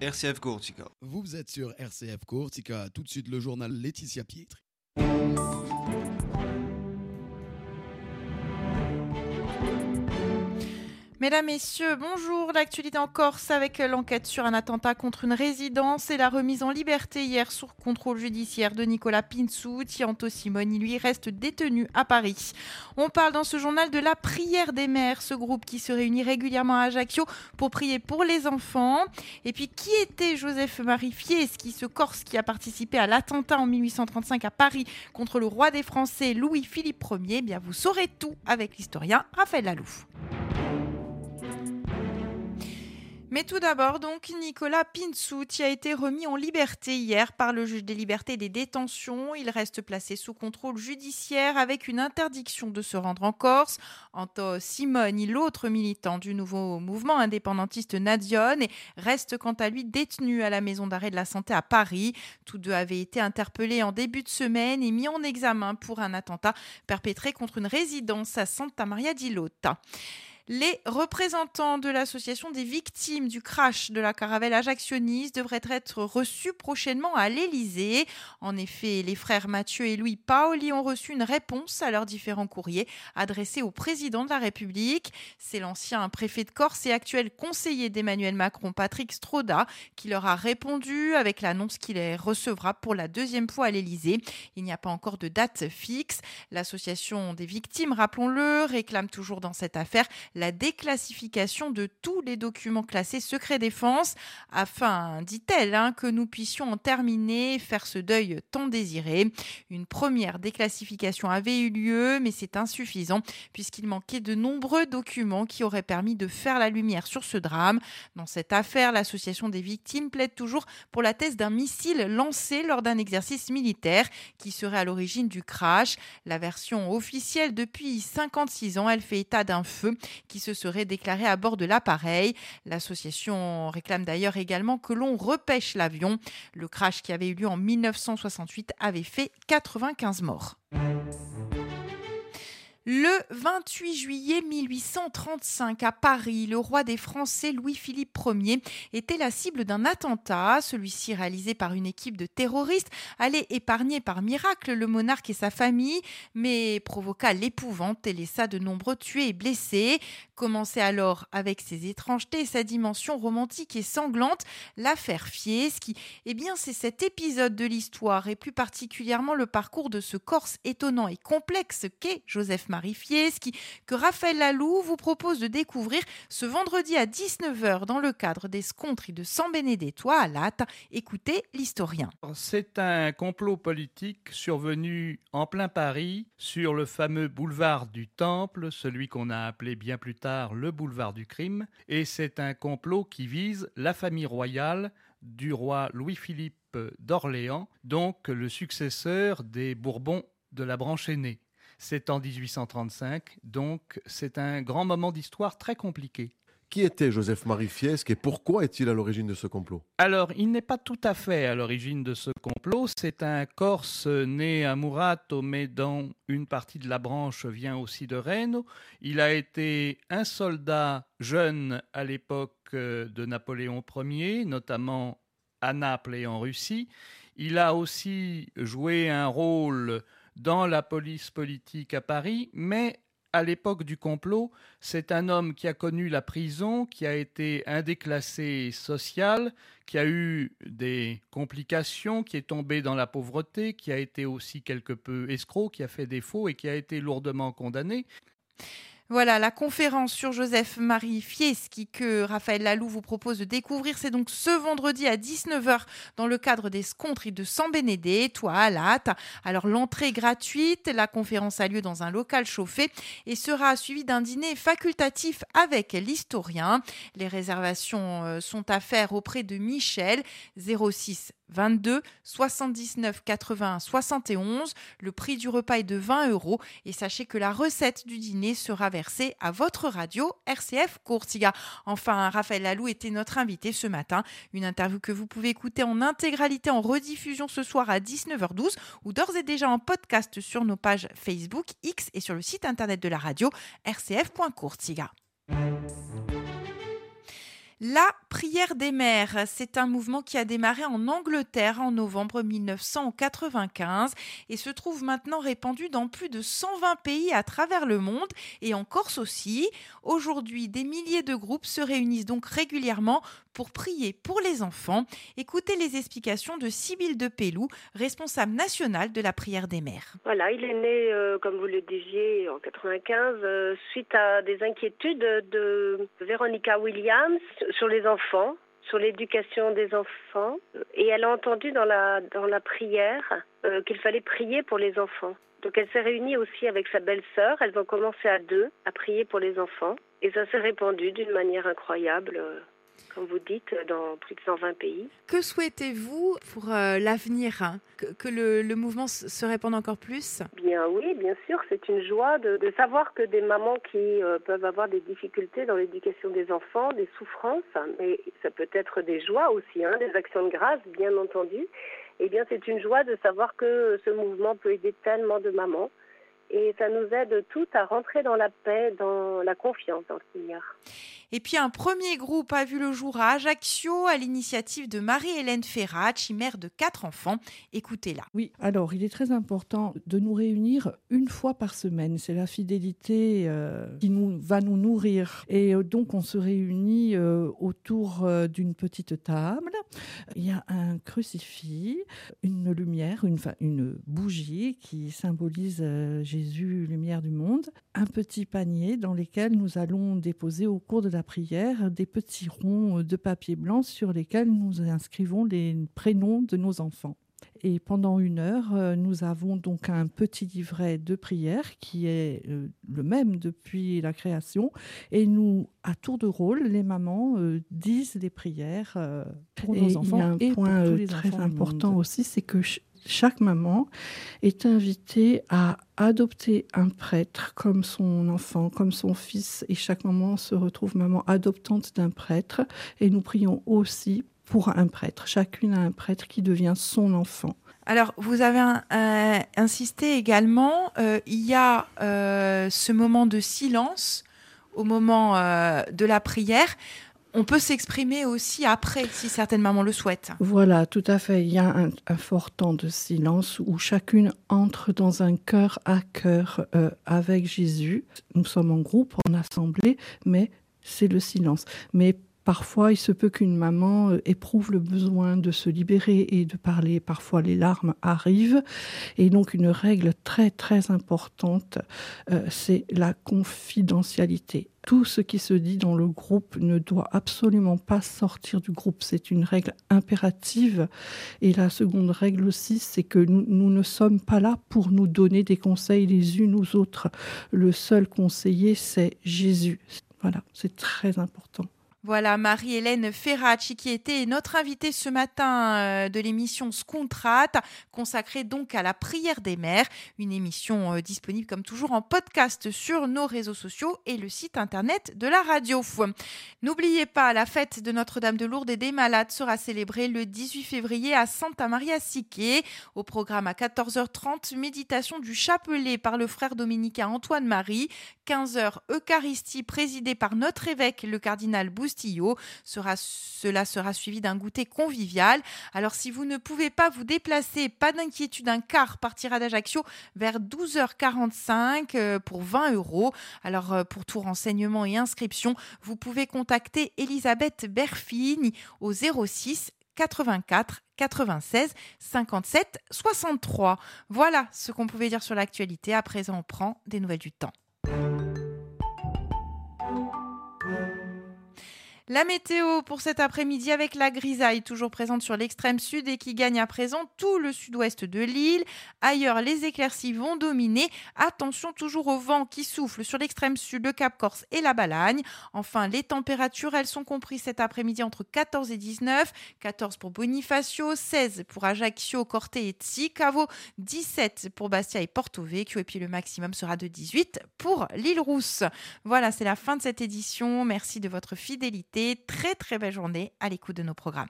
RCF Courtica. Vous êtes sur RCF Courtica, tout de suite le journal Laetitia Pietri. Mesdames, Messieurs, bonjour. L'actualité en Corse avec l'enquête sur un attentat contre une résidence et la remise en liberté hier sous contrôle judiciaire de Nicolas Pinsou. Tianto Simoni, lui, reste détenu à Paris. On parle dans ce journal de la prière des mères, ce groupe qui se réunit régulièrement à Ajaccio pour prier pour les enfants. Et puis, qui était Joseph-Marie Fieschi, ce Corse qui a participé à l'attentat en 1835 à Paris contre le roi des Français Louis-Philippe Ier? Eh Bien, vous saurez tout avec l'historien Raphaël Lalouf. Mais tout d'abord, donc, Nicolas Pinsouti a été remis en liberté hier par le juge des libertés et des détentions. Il reste placé sous contrôle judiciaire avec une interdiction de se rendre en Corse. Anto Simoni, l'autre militant du nouveau mouvement indépendantiste Nadion, reste quant à lui détenu à la maison d'arrêt de la santé à Paris. Tous deux avaient été interpellés en début de semaine et mis en examen pour un attentat perpétré contre une résidence à Santa Maria di Lota. Les représentants de l'association des victimes du crash de la caravelle Ajaccionis devraient être reçus prochainement à l'Élysée. En effet, les frères Mathieu et Louis Paoli ont reçu une réponse à leurs différents courriers adressés au président de la République. C'est l'ancien préfet de Corse et actuel conseiller d'Emmanuel Macron, Patrick Stroda, qui leur a répondu avec l'annonce qu'il les recevra pour la deuxième fois à l'Élysée. Il n'y a pas encore de date fixe. L'association des victimes, rappelons-le, réclame toujours dans cette affaire la déclassification de tous les documents classés secret défense, afin, dit-elle, hein, que nous puissions en terminer, faire ce deuil tant désiré. Une première déclassification avait eu lieu, mais c'est insuffisant, puisqu'il manquait de nombreux documents qui auraient permis de faire la lumière sur ce drame. Dans cette affaire, l'association des victimes plaide toujours pour la thèse d'un missile lancé lors d'un exercice militaire qui serait à l'origine du crash. La version officielle depuis 56 ans, elle fait état d'un feu qui se serait déclaré à bord de l'appareil. L'association réclame d'ailleurs également que l'on repêche l'avion. Le crash qui avait eu lieu en 1968 avait fait 95 morts. Le 28 juillet 1835, à Paris, le roi des Français Louis-Philippe Ier était la cible d'un attentat. Celui-ci, réalisé par une équipe de terroristes, allait épargner par miracle le monarque et sa famille, mais provoqua l'épouvante et laissa de nombreux tués et blessés. Commençait alors avec ses étrangetés et sa dimension romantique et sanglante, l'affaire Fieschi. Eh bien, c'est cet épisode de l'histoire et plus particulièrement le parcours de ce Corse étonnant et complexe qu'est Joseph Marie Fieschi, que Raphaël Lalou vous propose de découvrir ce vendredi à 19h dans le cadre des Scontri de San Benedetto à Latte. Écoutez l'historien. C'est un complot politique survenu en plein Paris sur le fameux boulevard du Temple, celui qu'on a appelé bien plus tard le boulevard du crime, et c'est un complot qui vise la famille royale du roi Louis-Philippe d'Orléans, donc le successeur des Bourbons de la branche aînée. C'est en 1835, donc c'est un grand moment d'histoire très compliqué. Qui était Joseph-Marie Fiesque et pourquoi est-il à l'origine de ce complot? Alors, il n'est pas tout à fait à l'origine de ce complot. C'est un Corse né à Murato, mais dont une partie de la branche vient aussi de Rennes. Il a été un soldat jeune à l'époque euh, de Napoléon Ier, notamment à Naples et en Russie. Il a aussi joué un rôle dans la police politique à Paris, mais à l'époque du complot, c'est un homme qui a connu la prison, qui a été un déclassé social, qui a eu des complications, qui est tombé dans la pauvreté, qui a été aussi quelque peu escroc, qui a fait défaut et qui a été lourdement condamné. Voilà, la conférence sur Joseph-Marie Fieschi que Raphaël Lalou vous propose de découvrir, c'est donc ce vendredi à 19h dans le cadre des Scontri de San Benedetto à Latte. Alors l'entrée est gratuite, la conférence a lieu dans un local chauffé et sera suivie d'un dîner facultatif avec l'historien. Les réservations euh, sont à faire auprès de Michel 06 22 79 80 71. Le prix du repas est de 20 euros et sachez que la recette du dîner sera versée à votre radio RCF Courtiga. Enfin, Raphaël Lalou était notre invité ce matin. Une interview que vous pouvez écouter en intégralité en rediffusion ce soir à 19h12 ou d'ores et déjà en podcast sur nos pages Facebook, X et sur le site internet de la radio rcf.courtiga. La Prière des mères, c'est un mouvement qui a démarré en Angleterre en novembre 1995 et se trouve maintenant répandu dans plus de 120 pays à travers le monde et en Corse aussi. Aujourd'hui, des milliers de groupes se réunissent donc régulièrement pour prier pour les enfants. Écoutez les explications de Sybille de Pélou, responsable nationale de la prière des mères. Voilà, il est né, euh, comme vous le disiez, en 95, euh, suite à des inquiétudes de Veronica Williams sur les enfants sur l'éducation des enfants et elle a entendu dans la, dans la prière euh, qu'il fallait prier pour les enfants. Donc elle s'est réunie aussi avec sa belle-sœur, elles ont commencé à deux à prier pour les enfants et ça s'est répandu d'une manière incroyable comme vous dites, dans plus de 120 pays. Que souhaitez-vous pour euh, l'avenir hein, que, le, mouvement se répande encore plus? Bien oui, bien sûr, c'est une joie de, savoir que des mamans qui euh, peuvent avoir des difficultés dans l'éducation des enfants, des souffrances, mais ça peut être des joies aussi, hein, des actions de grâce, bien entendu. Eh bien, c'est une joie de savoir que ce mouvement peut aider tellement de mamans et ça nous aide toutes à rentrer dans la paix, dans la confiance dans le Seigneur. Et puis un premier groupe a vu le jour à Ajaccio à l'initiative de Marie-Hélène Ferracci, mère de quatre enfants. Écoutez-la. Oui, alors il est très important de nous réunir une fois par semaine. C'est la fidélité euh, qui nous, va nous nourrir. Et euh, donc on se réunit euh, autour d'une petite table. Il y a un crucifix, une lumière, une, une bougie qui symbolise Jésus, lumière du monde, un petit panier dans lequel nous allons déposer au cours de la prière des petits ronds de papier blanc sur lesquels nous inscrivons les prénoms de nos enfants. Et pendant une heure, euh, nous avons donc un petit livret de prière qui est euh, le même depuis la création. Et nous, à tour de rôle, les mamans euh, disent les prières pour nos enfants. Il y a un point très important aussi, c'est que chaque maman est invitée à adopter un prêtre comme son enfant, comme son fils, et chaque maman se retrouve maman adoptante d'un prêtre. Et nous prions aussi pour un prêtre. Chacune a un prêtre qui devient son enfant. Alors, vous avez insisté également, euh, il y a euh, ce moment de silence au moment euh, de la prière on peut s'exprimer aussi après, si certaines mamans le souhaitent. Voilà, tout à fait. Il y a un, fort temps de silence où chacune entre dans un cœur à cœur euh, avec Jésus. Nous sommes en groupe, en assemblée, mais c'est le silence. Mais Parfois, il se peut qu'une maman euh, éprouve le besoin de se libérer et de parler. Parfois, les larmes arrivent. Et donc, une règle très, très importante, euh, c'est la confidentialité. Tout ce qui se dit dans le groupe ne doit absolument pas sortir du groupe. C'est une règle impérative. Et la seconde règle aussi, c'est que nous, nous ne sommes pas là pour nous donner des conseils les unes aux autres. Le seul conseiller, c'est Jésus. Voilà, c'est très important. Voilà Marie-Hélène Ferracci qui était notre invitée ce matin euh, de l'émission Scontrate, consacrée donc à la prière des mères, une émission euh, disponible comme toujours en podcast sur nos réseaux sociaux et le site internet de la radio. N'oubliez pas, la fête de Notre-Dame de Lourdes et des Malades sera célébrée le 18 février à Santa Maria Sique. Au programme à 14h30, méditation du chapelet par le frère dominicain Antoine Marie, 15h Eucharistie présidée par notre évêque le cardinal Cela sera suivi d'un goûter convivial. Alors si vous ne pouvez pas vous déplacer, pas d'inquiétude, un car partira d'Ajaccio vers 12h45 euh, pour 20 euros. Alors euh, pour tout renseignement et inscription, vous pouvez contacter Elisabeth Berfini au 06 84 96 57 63. Voilà ce qu'on pouvait dire sur l'actualité. À présent, on prend des nouvelles du temps. La météo pour cet après-midi avec la grisaille toujours présente sur l'extrême sud et qui gagne à présent tout le sud-ouest de l'île. Ailleurs, les éclaircies vont dominer. Attention toujours au vent qui souffle sur l'extrême sud, le Cap Corse et la Balagne. Enfin, les températures, elles sont comprises cet après-midi entre 14 et 19. 14 pour Bonifacio, 16 pour Ajaccio, Corte et Tsicavo, 17 pour Bastia et Porto Vecchio et puis le maximum sera de 18 pour l'île Rousse. Voilà, c'est la fin de cette édition. Merci de votre fidélité. Très très belle journée à l'écoute de nos programmes.